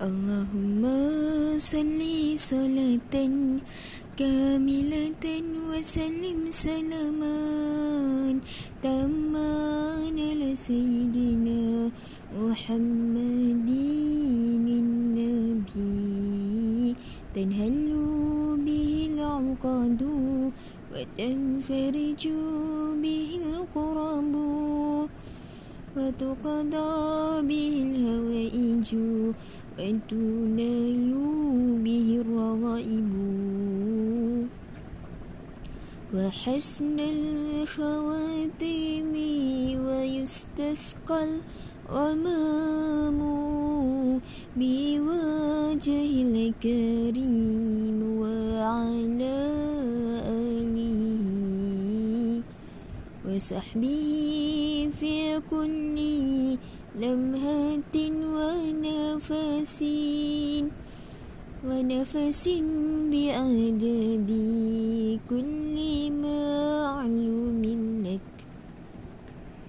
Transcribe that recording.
اللهم صل صلاة كاملة وسلم سلاما تاما على سيدنا محمد النبي. تنهل به العقد وتنفرج به القرب وتقضى به وتنال به الرغائب؟ وحسن الخواتم ويستسقى الغمام بوجه الكريم وعلى آله وصحبه في كل لمهة ونفس ونفس بعدد كل